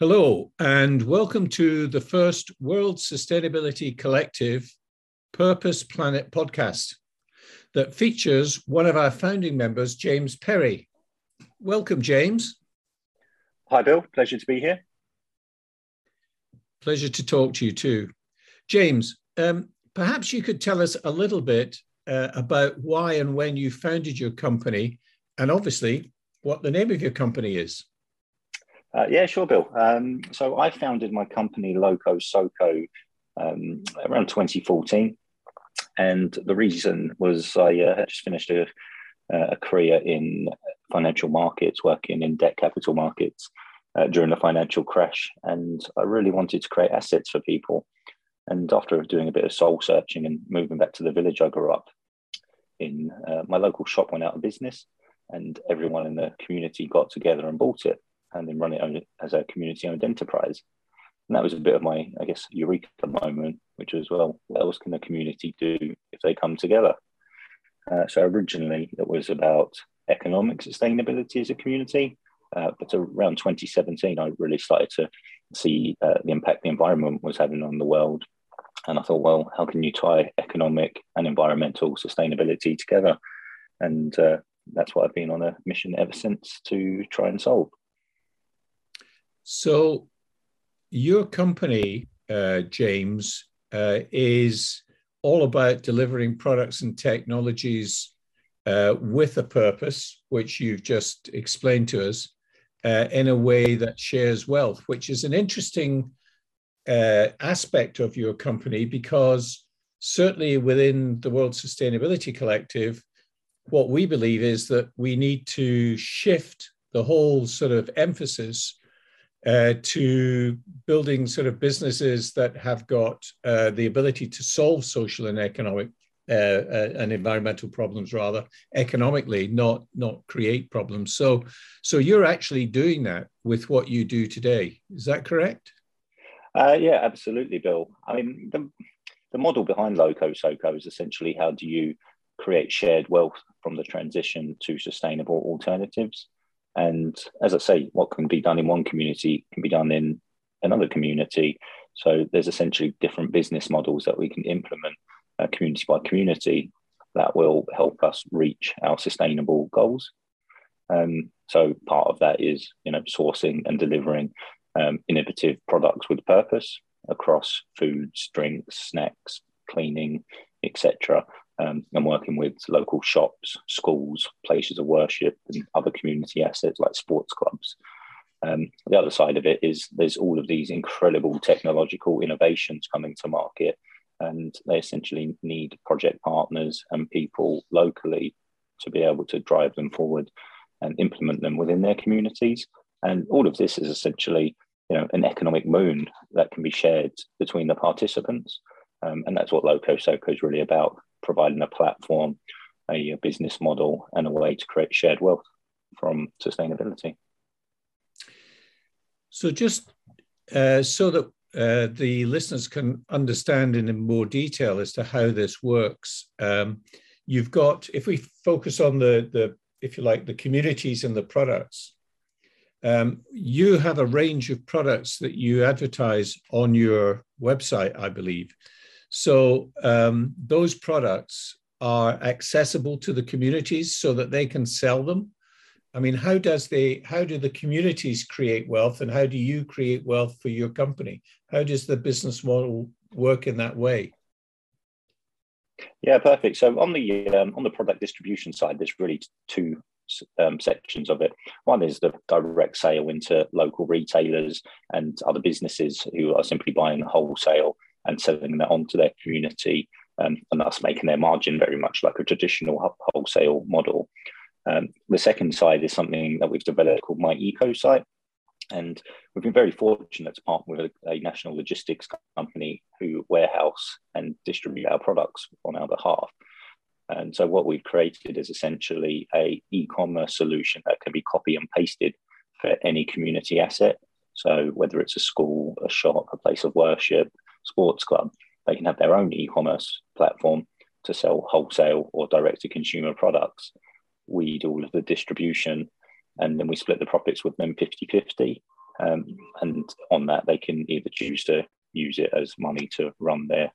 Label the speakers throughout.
Speaker 1: Hello, and welcome to the first World Sustainability Collective Purpose Planet podcast that features one of our founding members, James Perry. Welcome, James.
Speaker 2: Hi, Bill. Pleasure to be here.
Speaker 1: Pleasure to talk to you too. James, um, perhaps you could tell us a little bit uh, about why and when you founded your company, and obviously what the name of your company is.
Speaker 2: Uh, yeah, sure, Bill. Um, so I founded my company LocoSoco um, around 2014, and the reason was I uh, just finished a, a, career in financial markets, working in debt capital markets uh, during the financial crash, and I really wanted to create assets for people. And after doing a bit of soul searching and moving back to the village I grew up in, uh, my local shop went out of business, and everyone in the community got together and bought it and then run it as a community owned enterprise. And that was a bit of my, I guess, eureka moment, which was, well, what else can the community do if they come together? Uh, so originally it was about economic sustainability as a community. Uh, but around 2017, I really started to see uh, the impact the environment was having on the world. And I thought, well, how can you tie economic and environmental sustainability together? And uh, that's what I've been on a mission ever since to try and solve.
Speaker 1: So, your company, uh, James, uh, is all about delivering products and technologies uh, with a purpose, which you've just explained to us, uh, in a way that shares wealth, which is an interesting uh, aspect of your company because certainly within the World Sustainability Collective, what we believe is that we need to shift the whole sort of emphasis uh, to building sort of businesses that have got uh, the ability to solve social and economic uh, uh, and environmental problems rather economically, not not create problems. So, so you're actually doing that with what you do today. Is that correct?
Speaker 2: Uh, yeah, absolutely, Bill. I mean, the, the model behind LocoSoco is essentially how do you create shared wealth from the transition to sustainable alternatives. And as I say, what can be done in one community can be done in another community. So there's essentially different business models that we can implement uh, community by community that will help us reach our sustainable goals. Um, so part of that is you know sourcing and delivering um, innovative products with purpose across foods, drinks, snacks, cleaning, etc um, and working with local shops, schools, places of worship, and other community assets like sports clubs. Um, the other side of it is there's all of these incredible technological innovations coming to market, and they essentially need project partners and people locally to be able to drive them forward and implement them within their communities. And all of this is essentially, you know, an economic moon that can be shared between the participants. Um, and that's what LocoSoco is really about providing a platform, a, a business model, and a way to create shared wealth from sustainability.
Speaker 1: So, just uh, so that uh, the listeners can understand in more detail as to how this works, um, you've got, if we focus on the, the, if you like, the communities and the products, um, you have a range of products that you advertise on your website, I believe. So um, those products are accessible to the communities so that they can sell them. I mean, how does they? How do the communities create wealth, and how do you create wealth for your company? How does the business model work in that way?
Speaker 2: Yeah, perfect. So on the um, on the product distribution side, there's really two um, sections of it. One is the direct sale into local retailers and other businesses who are simply buying wholesale and selling that onto their community um, and thus making their margin very much like a traditional wholesale model. Um, the second side is something that we've developed called My Eco Site. And we've been very fortunate to partner with a, a, national logistics company who warehouse and distribute our products on our behalf. And so what we've created is essentially a e-commerce solution that can be copy and pasted for any community asset. So whether it's a school, a shop, a place of worship, sports club, they can have their own e-commerce platform to sell wholesale or direct to consumer products. We do all of the distribution and then we split the profits with them 50 50. Um, and on that, they can either choose to use it as money to run their.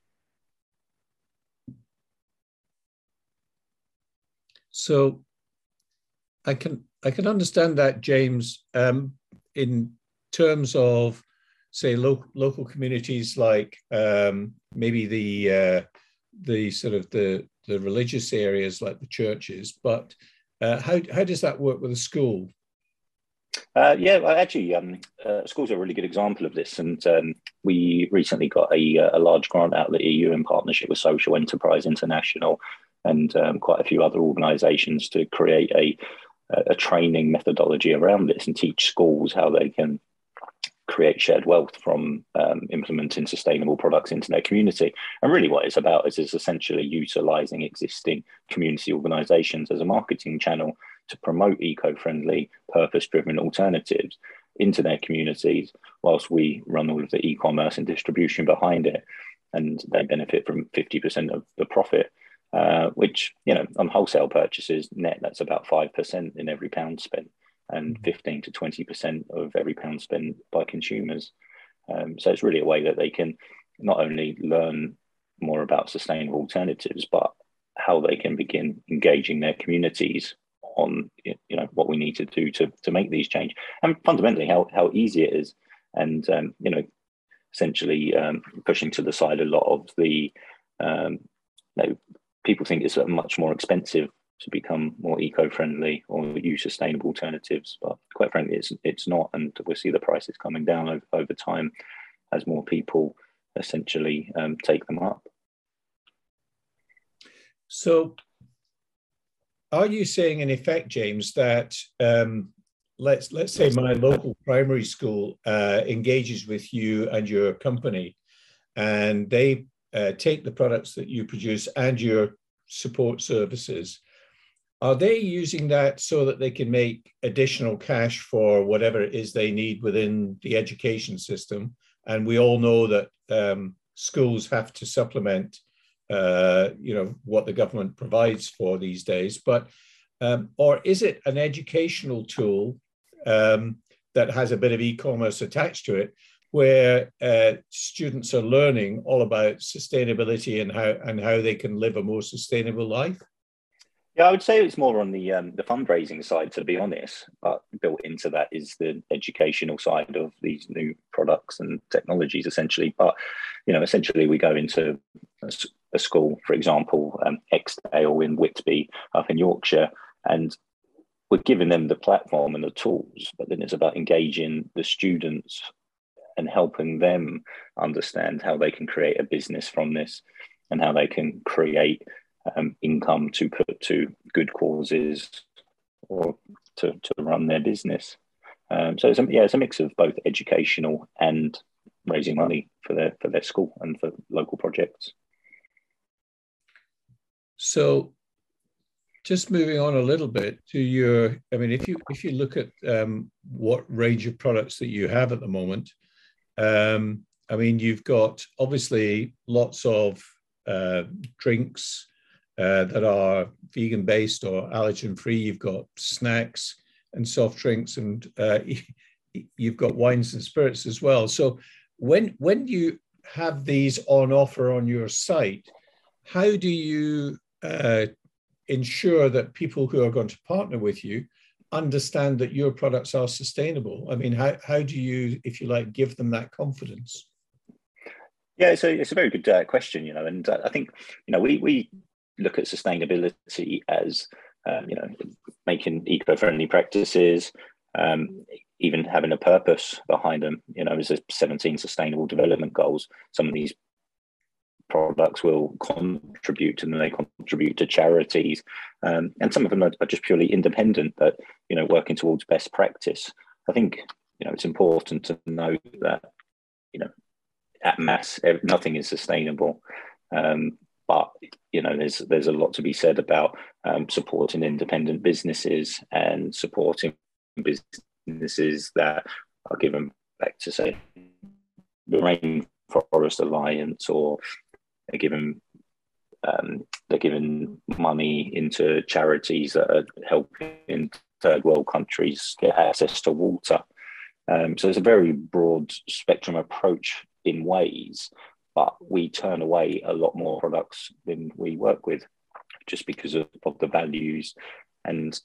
Speaker 1: So I can I can understand that, James, um, in terms of say local local communities like um, maybe the uh, the sort of the the religious areas like the churches, but uh, how how does that work with a school?
Speaker 2: Uh, yeah, well, actually, um, uh, schools are a really good example of this, and um, we recently got a, a, large grant out of the EU in partnership with Social Enterprise International and um, quite a few other organisations to create a a training methodology around this and teach schools how they can create shared wealth from um, implementing sustainable products into their community. And really, what it's about is, essentially utilizing existing community organizations as a marketing channel to promote eco friendly, purpose driven alternatives into their communities, whilst we run all of the e commerce and distribution behind it. And they benefit from 50% of the profit. Uh, which you know on wholesale purchases net that's about 5% in every pound spent and 15 to 20% of every pound spent by consumers. Um, so it's really a way that they can not only learn more about sustainable alternatives, but how they can begin engaging their communities on you know what we need to do to, to make these change. And fundamentally how, how easy it is. And um, you know essentially um, pushing to the side a lot of the um, you know, people think it's much more expensive to become more eco-friendly or use sustainable alternatives. But quite frankly, it's it's not, and we'll see the prices coming down over, over time as more people essentially um, take them up.
Speaker 1: So, are you saying, in effect, James, that um, let's let's say my local primary school uh, engages with you and your company, and they uh, take the products that you produce and your support services are they using that so that they can make additional cash for whatever it is they need within the education system? And we all know that um, schools have to supplement, uh, you know, what the government provides for these days. But um, or is it an educational tool um, that has a bit of e-commerce attached to it, where uh, students are learning all about sustainability and how and how they can live a more sustainable life?
Speaker 2: Yeah, I would say it's more on the um, the fundraising side, to be honest. But built into that is the educational side of these new products and technologies, essentially. But you know, essentially, we go into a, a school, for example, um, Eskdale in Whitby, up in Yorkshire, and we're giving them the platform and the tools. But then it's about engaging the students and helping them understand how they can create a business from this and how they can create um, income to put to good causes or to, to run their business. Um, so it's a, yeah, it's a mix of both educational and raising money for their for their school and for local projects.
Speaker 1: So, just moving on a little bit to your, I mean, if you if you look at um, what range of products that you have at the moment, um, I mean, you've got obviously lots of uh, drinks, uh, that are vegan based or allergen free. You've got snacks and soft drinks, and uh, you've got wines and spirits as well. So when when you have these on offer on your site, how do you uh, ensure that people who are going to partner with you understand that your products are sustainable? I mean, how, how do you, if you like, give them that confidence?
Speaker 2: Yeah, it's a, it's a very good uh, question, you know, and uh, I think, you know, we, we look at sustainability as um, you know making eco-friendly practices, um, even having a purpose behind them. You know, as there's 17 sustainable development goals. Some of these products will contribute and they contribute to charities um, and some of them are, are, just purely independent but you know working towards best practice i think you know it's important to know that you know at mass nothing is sustainable um, but you know, there's there's a lot to be said about um, supporting independent businesses and supporting businesses that are given back to say the Rainforest Alliance or they're given um, they're giving money into charities that are helping third world countries get access to water. Um, so it's a very broad spectrum approach in ways, but we turn away a lot more products than we work with just because of, of the values and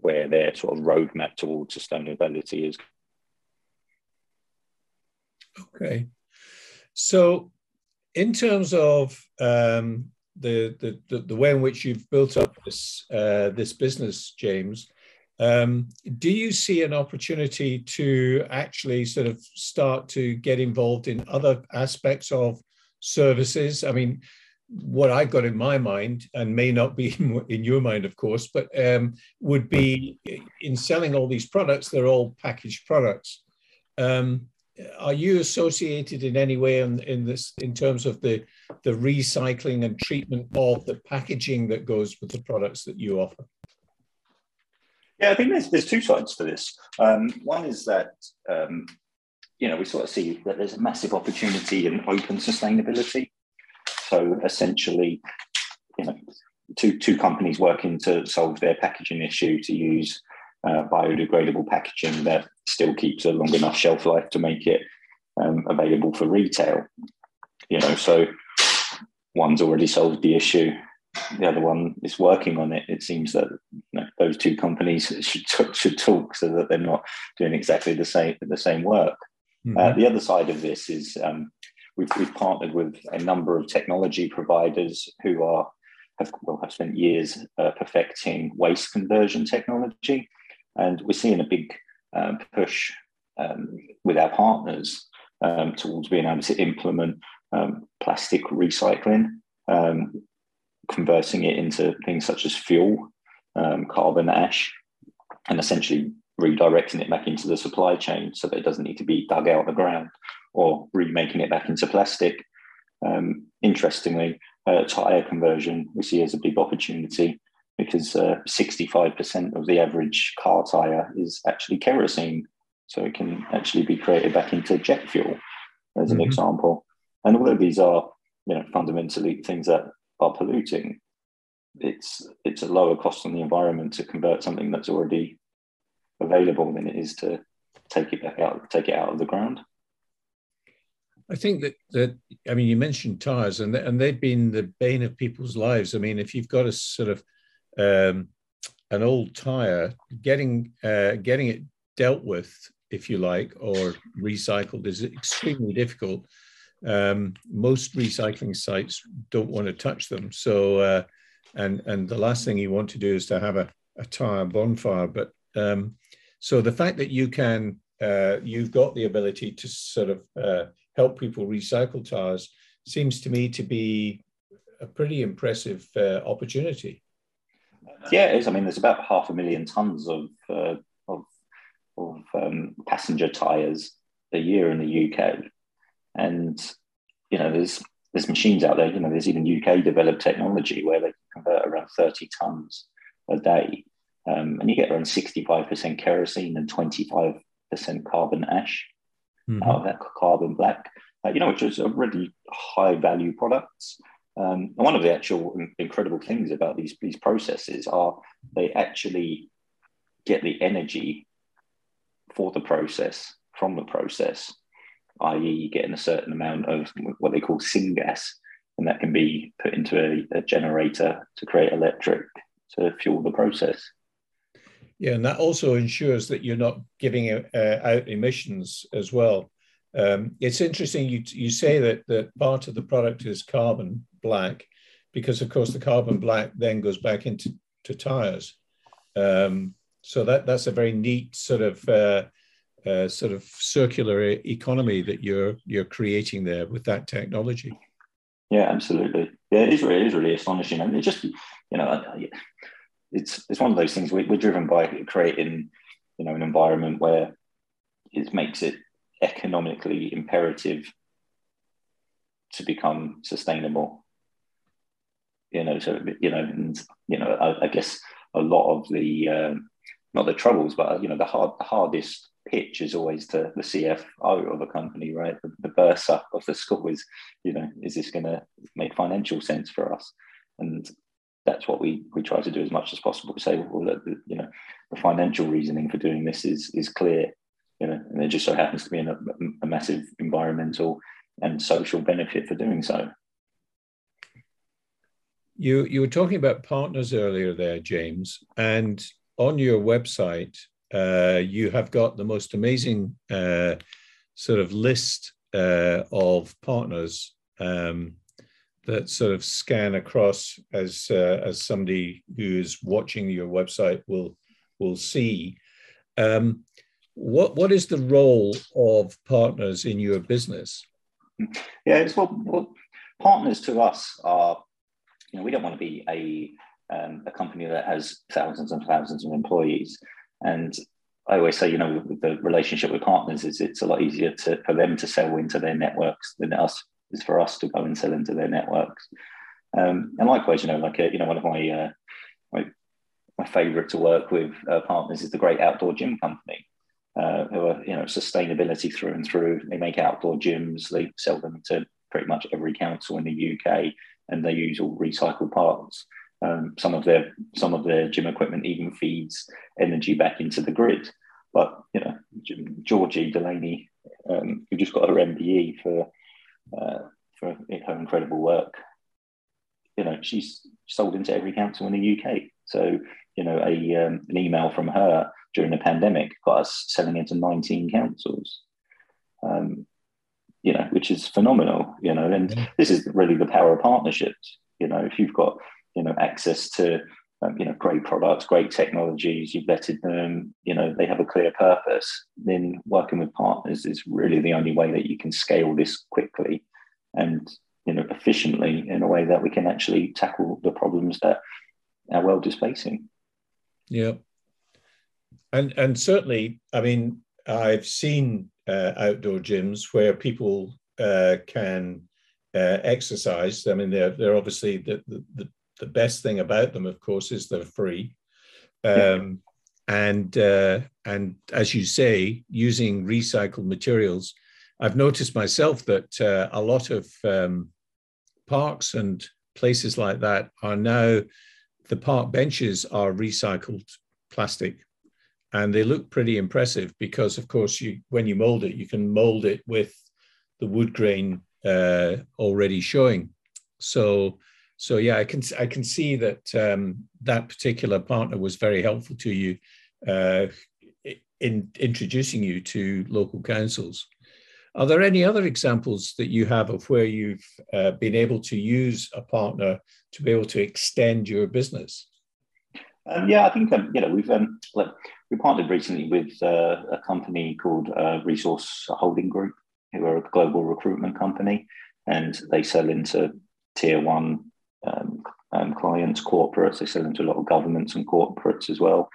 Speaker 2: where their sort of roadmap towards sustainability is.
Speaker 1: Okay. So, in terms of um, the, the, the way in which you've built up this uh, this business, James, um, do you see an opportunity to actually sort of start to get involved in other aspects of services? I mean, what I've got in my mind, and may not be in your mind, of course, but um, would be in selling all these products, they're all packaged products. Um, are you associated in any way in, in this in terms of the the recycling and treatment of the packaging that goes with the products that you offer?
Speaker 2: Yeah, I think there's there's two sides to this. Um, one is that um, you know we sort of see that there's a massive opportunity in open sustainability. So essentially, you know, two two companies working to solve their packaging issue to use uh, biodegradable packaging that still keeps a long enough shelf life to make it um, available for retail. You know, so one's already solved the issue the other one is working on it. It seems that you know, those two companies should should talk so that they're not doing exactly the same the same work. Mm-hmm. Uh, the other side of this is um, we've, we've partnered with a number of technology providers who are have well have spent years uh, perfecting waste conversion technology, and we're seeing a big um, push um, with our partners um, towards being able to implement um, plastic recycling. Um, converting it into things such as fuel, um, carbon ash, and essentially redirecting it back into the supply chain so that it doesn't need to be dug out of the ground or remaking it back into plastic. Um, interestingly, uh, tire conversion we see as a big opportunity because uh, 65% of the average car tire is actually kerosene. So it can actually be created back into jet fuel, as an mm-hmm. example. And all of these are, you know, fundamentally things that are polluting, it's it's a lower cost on the environment to convert something that's already available than it is to take it back out, take it out of the ground.
Speaker 1: I think that that I mean, you mentioned tires, and and they've been the bane of people's lives. I mean, if you've got a sort of um, an old tire, getting uh, getting it dealt with, if you like, or recycled is extremely difficult um, most recycling sites don't want to touch them. So, uh, and and the last thing you want to do is to have a, a tire bonfire. But um, so the fact that you can, uh, you've got the ability to sort of uh, help people recycle tires seems to me to be a pretty impressive uh, opportunity.
Speaker 2: Yeah, it is. I mean, there's about half a million tons of uh, of, of um, passenger tires a year in the UK and you know, there's there's machines out there. You know, there's even UK developed technology where they can convert around 30 tons a day, um, and you get around 65% kerosene and 25% carbon ash mm-hmm. out of that carbon black. Uh, you know, which is a really high value products. Um, and one of the actual incredible things about these these processes are they actually get the energy for the process from the process i.e., getting a certain amount of what they call syngas, and that can be put into a, a generator to create electric to fuel the process.
Speaker 1: Yeah, and that also ensures that you're not giving uh, out emissions as well. Um, it's interesting you you say that that part of the product is carbon black, because of course the carbon black then goes back into to tires. Um, so that that's a very neat sort of uh, uh, sort of circular economy that you're you're creating there with that technology.
Speaker 2: Yeah, absolutely. Yeah, it is really, it is really astonishing, and it just you know it's it's one of those things we, we're driven by creating you know an environment where it makes it economically imperative to become sustainable. You know, so you know, and you know, I, I guess a lot of the um, not the troubles, but you know, the hard, the hardest pitch is always to the CFO of a company, right? The, the of the school is, you know, is this going to make financial sense for us? And that's what we we try to do as much as possible. To say, well, look, you know, the financial reasoning for doing this is is clear. you know, and there just so happens to be a, a massive environmental and social benefit for doing so.
Speaker 1: You you were talking about partners earlier there, James, and on your website, uh, you have got the most amazing uh, sort of list uh, of partners um, that sort of scan across as uh, as somebody who is watching your website will will see. Um, what what is the role of partners in your business?
Speaker 2: Yeah, it's what, what partners to us are. You know, we don't want to be a um, a company that has thousands and thousands of employees, and I always say, you know, the relationship with partners is it's a lot easier to, for them to sell into their networks than us is for us to go and sell into their networks. Um, and likewise, you know, like a, uh, you know, one of my uh, my, my favorite to work with uh, partners is the Great Outdoor Gym Company, uh, who are you know sustainability through and through. They make outdoor gyms. They sell them to pretty much every council in the UK, and they use all recycled parts. Um, some of their some of their gym equipment even feeds energy back into the grid. But you know, Georgie Delaney, um, who just got her MBE for uh, for her incredible work. You know, she's sold into every council in the UK. So you know, a um, an email from her during the pandemic got us selling into 19 councils. Um, you know, which is phenomenal. You know, and this is really the power of partnerships. You know, if you've got you know access to um, you know great products great technologies you've vetted them you know they have a clear purpose then working with partners is really the only way that you can scale this quickly and you know efficiently in a way that we can actually tackle the problems that our world is facing
Speaker 1: yeah and and certainly i mean i've seen uh, outdoor gyms where people uh, can uh, exercise. I mean, they're they're obviously the, the, the best thing about them, of course, is they're free. Um, and uh, and as you say, using recycled materials, I've noticed myself that uh, a lot of um, parks and places like that are now the park benches are recycled plastic, and they look pretty impressive because, of course, you when you mold it, you can mold it with the wood grain uh, already showing. So so yeah, I can I can see that um, that particular partner was very helpful to you uh, in introducing you to local councils. Are there any other examples that you have of where you've uh, been able to use a partner to be able to extend your business?
Speaker 2: Um, yeah, I think um, you know we've um, we partnered recently with uh, a company called uh, Resource Holding Group, who are a global recruitment company, and they sell into tier one um, um, clients, corporates. They sell into a lot of governments and corporates as well.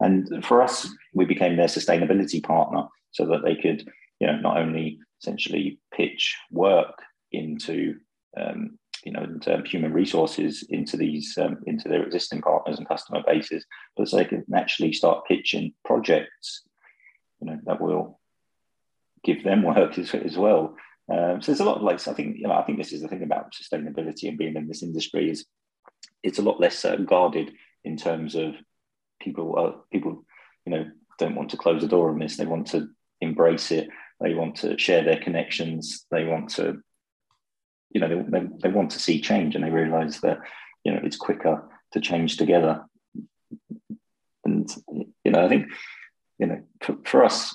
Speaker 2: And for us, we became their sustainability partner so that they could, you know, not only essentially pitch work into, um, you know, into human resources into these um, into their existing partners and customer bases, but so they can actually start pitching projects, you know, that will give them work as, as well. Um, so there's a lot of like I think you know I think this is the thing about sustainability and being in this industry is it's a lot less uh, guarded in terms of people uh, people you know don't want to close the door on this. They want to embrace it. They want to share their connections. They want to you know they, they, they want to see change and they realize that you know it's quicker to change together. And you know I think you know for, for us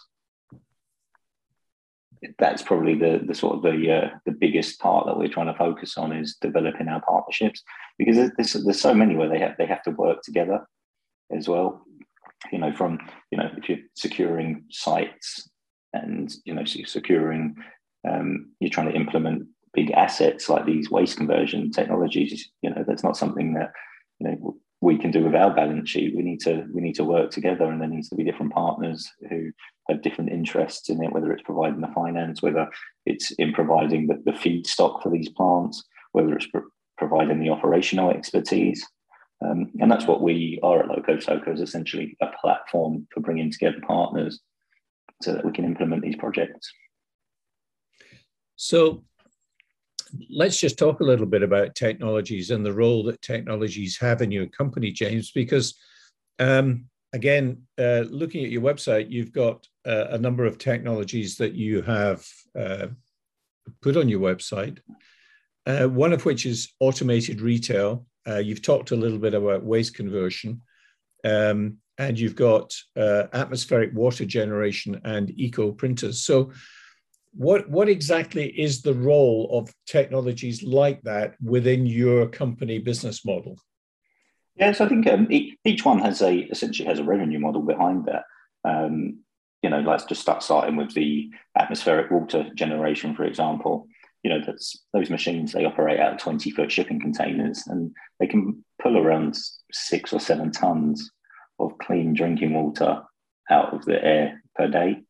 Speaker 2: that's probably the the sort of the uh, the biggest part that we're trying to focus on is developing our partnerships. Because there's, there's so many where they have they have to work together as well. You know from you know if you're securing sites and you know securing um, you're trying to implement big assets like these waste conversion technologies you know that's not something that you know we can do with our balance sheet. We need to we need to work together, and there needs to be different partners who have different interests in it. Whether it's providing the finance, whether it's in providing the, the feedstock for these plants, whether it's pro- providing the operational expertise, um, and that's what we are at LocoSoco is essentially a platform for bringing together partners so that we can implement these projects.
Speaker 1: So let's just talk a little bit about technologies and the role that technologies have in your company, James, because um, again, uh, looking at your website, you've got uh, a number of technologies that you have uh, put on your website. Uh, one of which is automated retail. Uh, you've talked a little bit about waste conversion, um, and you've got uh, atmospheric water generation and eco printers. So, what what exactly is the role of technologies like that within your company business model?
Speaker 2: Yeah, so I think um, each one has a essentially has a revenue model behind that. Um, you know, let's just start starting with the atmospheric water generation, for example. You know, that's those machines they operate out of twenty foot shipping containers, and they can pull around six or seven tons of clean drinking water out of the air per day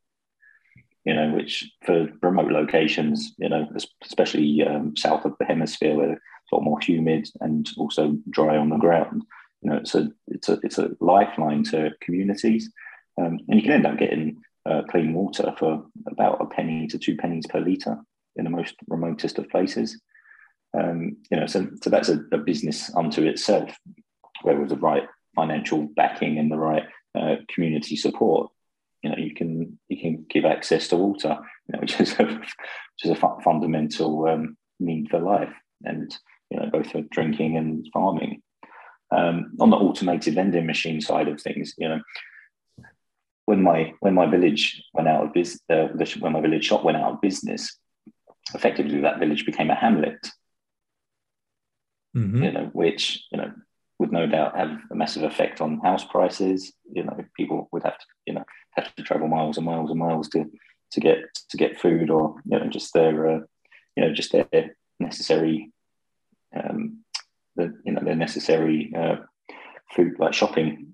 Speaker 2: you know, which for remote locations, you know, especially um, south of the hemisphere where it's a lot more humid and also dry on the ground, you know, it's a it's a it's a lifeline to communities, um, and you can end up getting uh, clean water for about a penny to two pennies per liter in the most remotest of places. Um, you know, so so that's a, a, business unto itself, where with the right financial backing and the right uh, community support, you know you can you can give access to water, you know, which is a, which is a fu- fundamental um, need for life, and you know both for drinking and farming. Um, on the automated vending machine side of things, you know, when my when my village went out of business, uh, when my village shop went out of business, effectively that village became a hamlet. Mm-hmm. You know, which you know would no doubt have a massive effect on house prices. You know, people would have to, you know, have to travel miles and miles and miles to to get to get food or you know just their uh, you know just their necessary um, the you know their necessary uh, food like shopping.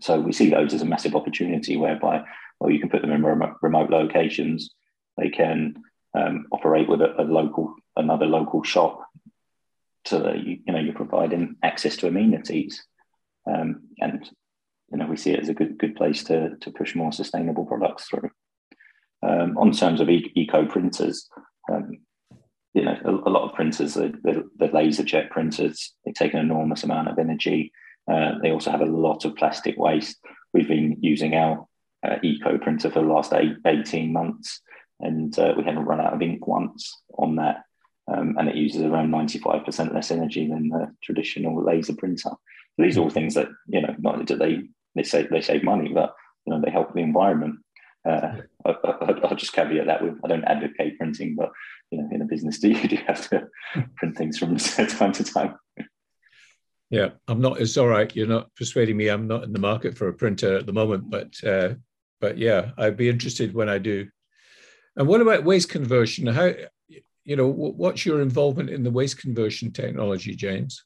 Speaker 2: So we see those as a massive opportunity whereby well you can put them in remote, remote locations. They can um, operate with a, a local another local shop so that you, you know you're providing access to amenities. Um, and you know we see it as a good good place to to push more sustainable products through. Um, on terms of e- eco printers um, you know a, a, lot of printers the, the, the laser jet printers they take an enormous amount of energy. Uh, they also have a lot of plastic waste. We've been using our uh, eco printer for the last eight, 18 months and uh, we haven't run out of ink once on that um, and it uses around 95% less energy than the traditional laser printer. So these are all things that, you know, not only do they, they save, they save money, but, you know, they help the environment. Uh, I, will just caveat that with I don't advocate printing, but, you know, in a business, do you, do have to print things from time to time?
Speaker 1: Yeah, I'm not. It's all right. You're not persuading me. I'm not in the market for a printer at the moment, but uh, but yeah, I'd be interested when I do. And what about waste conversion? How you know, what's your involvement in the waste conversion technology, James?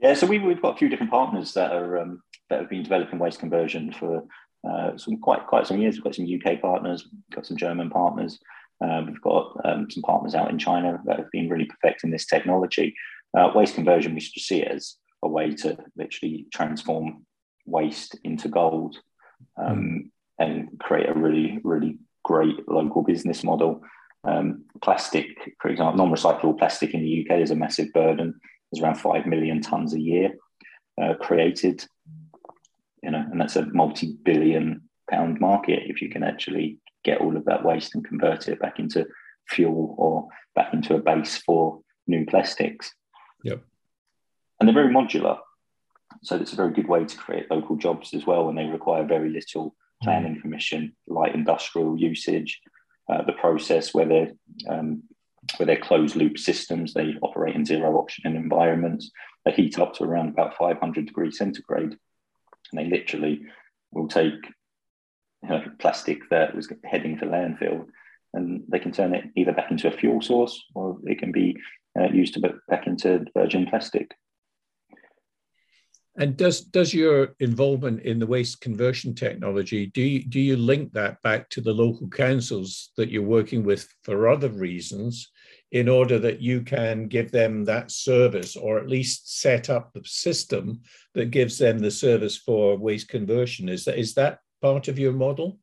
Speaker 2: Yeah, so we've, we've got a few different partners that are um, that have been developing waste conversion for uh, some quite quite some years. We've got some UK partners, we've got some German partners, uh, we've got um, some partners out in China that have been really perfecting this technology. Uh, waste conversion, we should see it as a way to literally transform waste into gold um, mm. and create a really really great local business model um, plastic, for example, non-recyclable plastic in the UK is a massive burden. There's around five million tons a year uh, created, you know, and that's a multi-billion pound market if you can actually get all of that waste and convert it back into fuel or back into a base for new plastics.
Speaker 1: Yep.
Speaker 2: And they're very modular. So it's a very good way to create local jobs as well, and they require very little planning mm. permission, light industrial usage, uh, the process where they're um, where they're closed loop systems. They operate in zero oxygen environments. They heat up to around about 500 degrees centigrade, and they literally will take you know, plastic that was heading for landfill, and they can turn it either back into a fuel source or it can be uh, used to back into virgin plastic.
Speaker 1: And does does your involvement in the waste conversion technology do you, do you link that back to the local councils that you're working with for other reasons, in order that you can give them that service, or at least set up the system that gives them the service for waste conversion? Is that is that part of your model?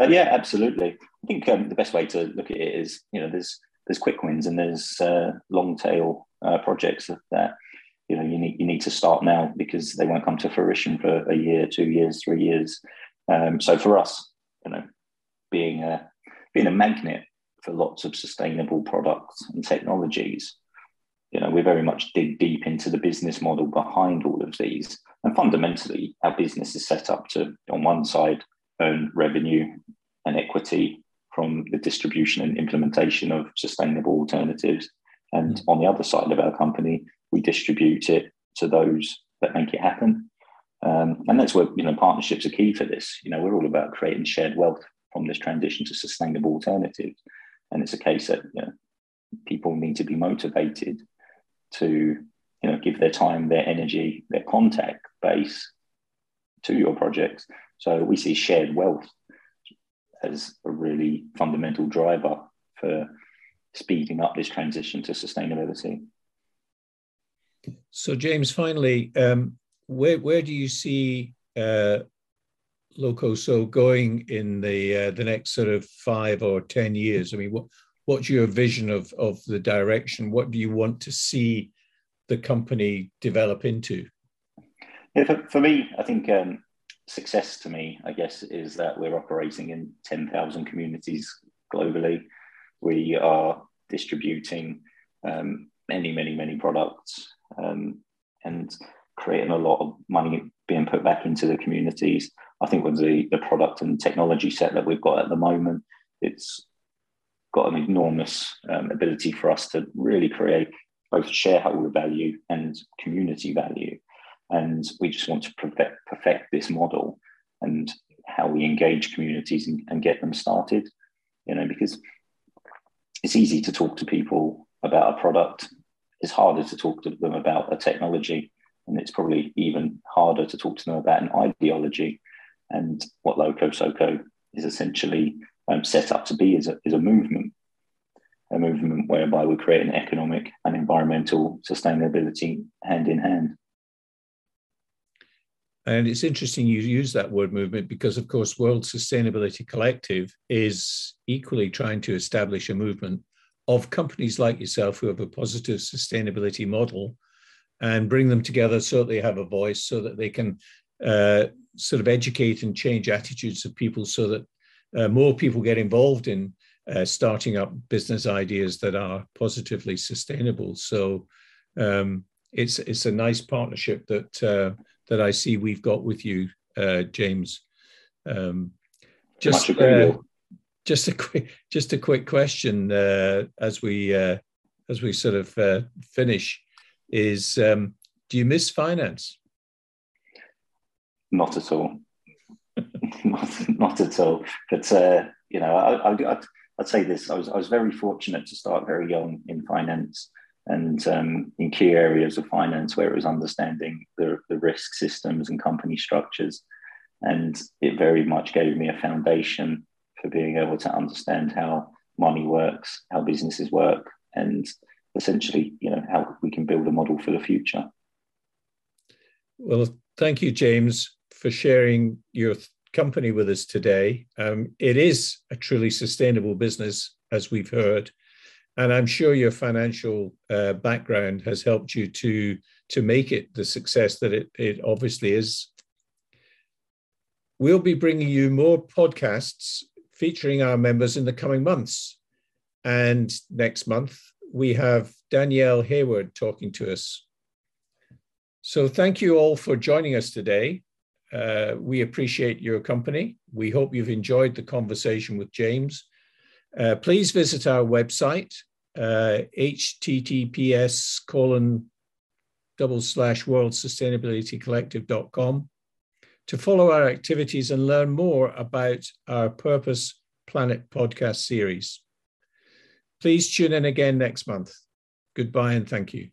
Speaker 2: Uh, yeah, absolutely. I think um, the best way to look at it is, you know, there's there's quick wins and there's uh, long tail uh, projects that you know you need you need to start now because they won't come to fruition for a year, two years, three years. Um, so for us, you know, being a being a magnet for lots of sustainable products and technologies, you know, we very much dig deep into the business model behind all of these. And fundamentally, our business is set up to, on one side, earn revenue and equity from the distribution and implementation of sustainable alternatives. And on the other side of our company, we distribute it to those that make it happen. Um, and that's where you know partnerships are key for this. You know, we're all about creating shared wealth from this transition to sustainable alternatives, and it's a case that you know, people need to be motivated to you know give their time, their energy, their contact base to your projects. So we see shared wealth as a really fundamental driver for speeding up this transition to sustainability.
Speaker 1: So, James, finally, um, where where do you see uh, LocoSoco going in the uh, the next sort of five or ten years? I mean, what what's your vision of of the direction? What do you want to see the company develop into?
Speaker 2: Yeah, for, for me, I think um, success to me, I guess, is that we're operating in 10,000 communities globally. We are distributing um, many, many, many products um, and creating a lot of money being put back into the communities. I think with the, the product and technology set that we've got at the moment, it's got an enormous um, ability for us to really create both shareholder value and community value. And we just want to perfect, perfect this model and how we engage communities and, and get them started. You know, because it's easy to talk to people about a product. It's harder to talk to them about a technology. And it's probably even harder to talk to them about an ideology. And what LocoSoco is essentially um, set up to be is a, is a movement a movement whereby we create an economic and environmental sustainability hand in hand.
Speaker 1: And it's interesting you use that word movement because, of course, World Sustainability Collective is equally trying to establish a movement of companies like yourself who have a positive sustainability model and bring them together so that they have a voice, so that they can uh, sort of educate and change attitudes of people so that uh, more people get involved in uh, starting up business ideas that are positively sustainable. So um, it's it's a nice partnership that uh, that I see we've got with you, uh, James. Um, just uh, just a quick just a quick question uh, as we uh, as we sort of finish is um, do you miss finance?
Speaker 2: Not at all. not, not at all. But you know, I, I, I'd say this: I was I was very fortunate to start very young in finance and um, in key areas of finance where it was understanding the, the risk systems and company structures, and it very much gave me a foundation for being able to understand how money works, how businesses work, and essentially, you know, how we can build a model for the future.
Speaker 1: Well, thank you, James, for sharing your company with us today. Um, it is a truly sustainable business, as we've heard, and I'm sure your financial uh, background has helped you to to make it the success that it, it obviously is. We'll be bringing you more podcasts featuring our members in the coming months. And next month, we have Danielle Hayward talking to us. So, thank you all for joining us today. Uh, we appreciate your company. We hope you've enjoyed the conversation with James. Uh, please visit our website, uh, https colon double slash world sustainability collective.com to follow our activities and learn more about our Purpose Planet podcast series. Please tune in again next month. Goodbye and thank you.